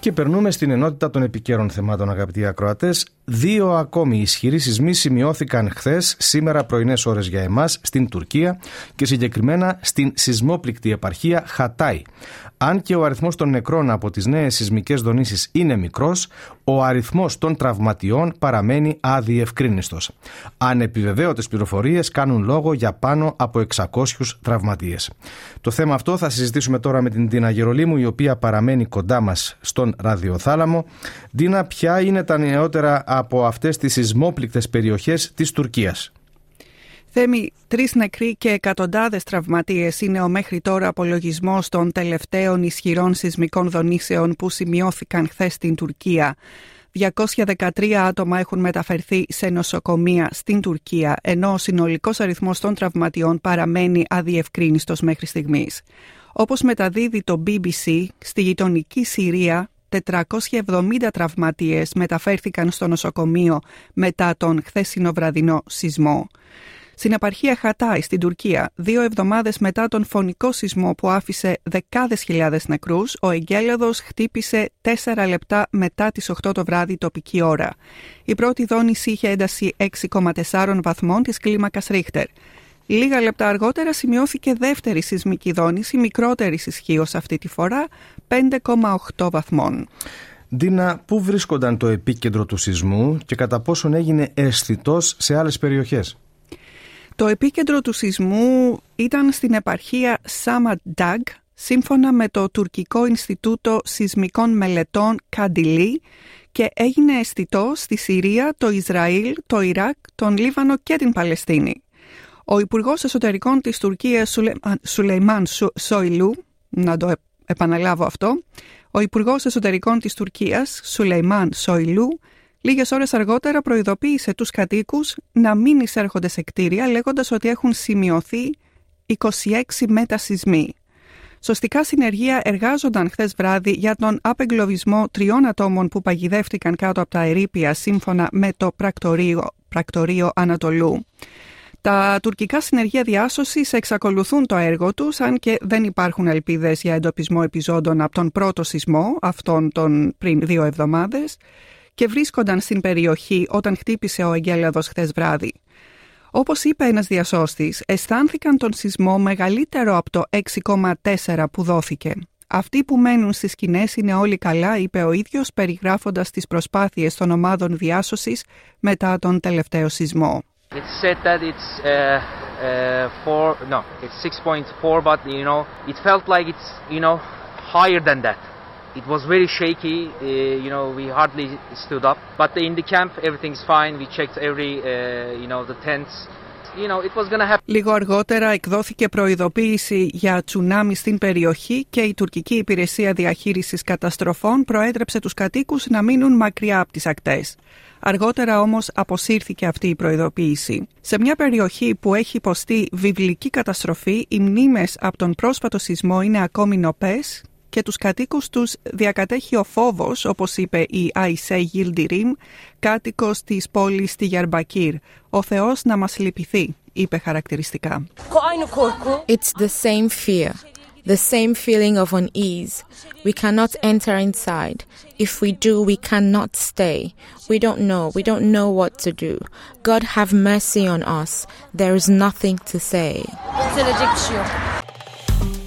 Και περνούμε στην ενότητα των επικαίρων θεμάτων, αγαπητοί ακροατές. Δύο ακόμη ισχυροί σεισμοί σημειώθηκαν χθες, σήμερα πρωινές ώρες για εμάς, στην Τουρκία και συγκεκριμένα στην σεισμόπληκτη επαρχία Χατάι. Αν και ο αριθμός των νεκρών από τις νέες σεισμικές δονήσεις είναι μικρός, ο αριθμός των τραυματιών παραμένει αδιευκρίνιστος. Ανεπιβεβαίωτες πληροφορίες κάνουν λόγο για πάνω από 600 τραυματίες. Το θέμα αυτό θα συζητήσουμε τώρα με την Τίνα Γερολίμου, η οποία παραμένει κοντά μας στον ραδιοθάλαμο. Τίνα, ποια είναι τα νεότερα από αυτές τις σεισμόπληκτες περιοχές της Τουρκίας; Θέμη, τρεις νεκροί και εκατοντάδες τραυματίες είναι ο μέχρι τώρα απολογισμός των τελευταίων ισχυρών σεισμικών δονήσεων που σημειώθηκαν χθες στην Τουρκία. 213 άτομα έχουν μεταφερθεί σε νοσοκομεία στην Τουρκία, ενώ ο συνολικός αριθμός των τραυματιών παραμένει αδιευκρίνιστος μέχρι στιγμής. Όπως μεταδίδει το BBC, στη γειτονική Συρία 470 τραυματίες μεταφέρθηκαν στο νοσοκομείο μετά τον χθεσινό βραδινό σεισμό. Στην επαρχία Χατάι στην Τουρκία, δύο εβδομάδες μετά τον φωνικό σεισμό που άφησε δεκάδες χιλιάδες νεκρούς, ο εγκέλαδος χτύπησε τέσσερα λεπτά μετά τις 8 το βράδυ τοπική ώρα. Η πρώτη δόνηση είχε ένταση 6,4 βαθμών της κλίμακας Ρίχτερ. Λίγα λεπτά αργότερα σημειώθηκε δεύτερη σεισμική δόνηση, μικρότερη ισχύω αυτή τη φορά, 5,8 βαθμών. Ντίνα, πού βρίσκονταν το επίκεντρο του σεισμού και κατά πόσον έγινε αισθητός σε άλλες περιοχές; Το επίκεντρο του σεισμού ήταν στην επαρχία Ντάγκ, σύμφωνα με το Τουρκικό Ινστιτούτο Σεισμικών Μελετών Καντιλή και έγινε αισθητό στη Συρία, το Ισραήλ, το Ιράκ, τον Λίβανο και την Παλαιστίνη. Ο Υπουργός Εσωτερικών της Τουρκίας Σουλεϊμάν Σόιλου, να το επαναλάβω αυτό, ο Υπουργός Εσωτερικών της Τουρκίας Σουλεϊμάν Σόιλου Λίγες ώρες αργότερα προειδοποίησε τους κατοίκους να μην εισέρχονται σε κτίρια, λέγοντας ότι έχουν σημειωθεί 26 μετασυσμοί. Σωστικά συνεργεία εργάζονταν χθες βράδυ για τον απεγκλωβισμό τριών ατόμων που παγιδεύτηκαν κάτω από τα ερήπια σύμφωνα με το πρακτορείο, πρακτορείο Ανατολού. Τα τουρκικά συνεργεία διάσωσης εξακολουθούν το έργο τους, αν και δεν υπάρχουν ελπίδες για εντοπισμό επιζώντων από τον πρώτο σεισμό, αυτόν τον πριν δύο εβδομάδες και βρίσκονταν στην περιοχή όταν χτύπησε ο εγκέλαδος χθες βράδυ. Όπως είπε ένας διασώστης, αισθάνθηκαν τον σεισμό μεγαλύτερο από το 6,4 που δόθηκε. Αυτοί που μένουν στις σκηνές είναι όλοι καλά, είπε ο ίδιος περιγράφοντας τις προσπάθειες των ομάδων διάσωσης μετά τον τελευταίο σεισμό. It's said that it's uh, uh, four, no, it's 6.4, but you know, it felt like it's you know higher than that. It was very shaky, uh, you know, we hardly stood up. But in the camp, everything's fine. We checked every, uh, you know, the tents. You know, it was gonna happen. Λίγο αργότερα εκδόθηκε προειδοποίηση για τσουνάμι στην περιοχή και η τουρκική υπηρεσία διαχείρισης καταστροφών προέτρεψε τους κατοίκους να μείνουν μακριά από τις ακτές. Αργότερα όμως αποσύρθηκε αυτή η προειδοποίηση. Σε μια περιοχή που έχει υποστεί βιβλική καταστροφή, οι μνήμες από τον πρόσφατο σεισμό είναι ακόμη νοπές και τους κατοίκους τους διακατέχει ο φόβος, όπως είπε η Αϊσέ Γιλντιρίμ, κάτοικος της πόλης στη Γιαρμπακύρ. «Ο Θεός να μας λυπηθεί», είπε χαρακτηριστικά. It's the same fear. The same feeling of unease. We cannot enter inside. If we do, we cannot stay. We don't know. We don't know what to do. God have mercy on us. There is nothing to say.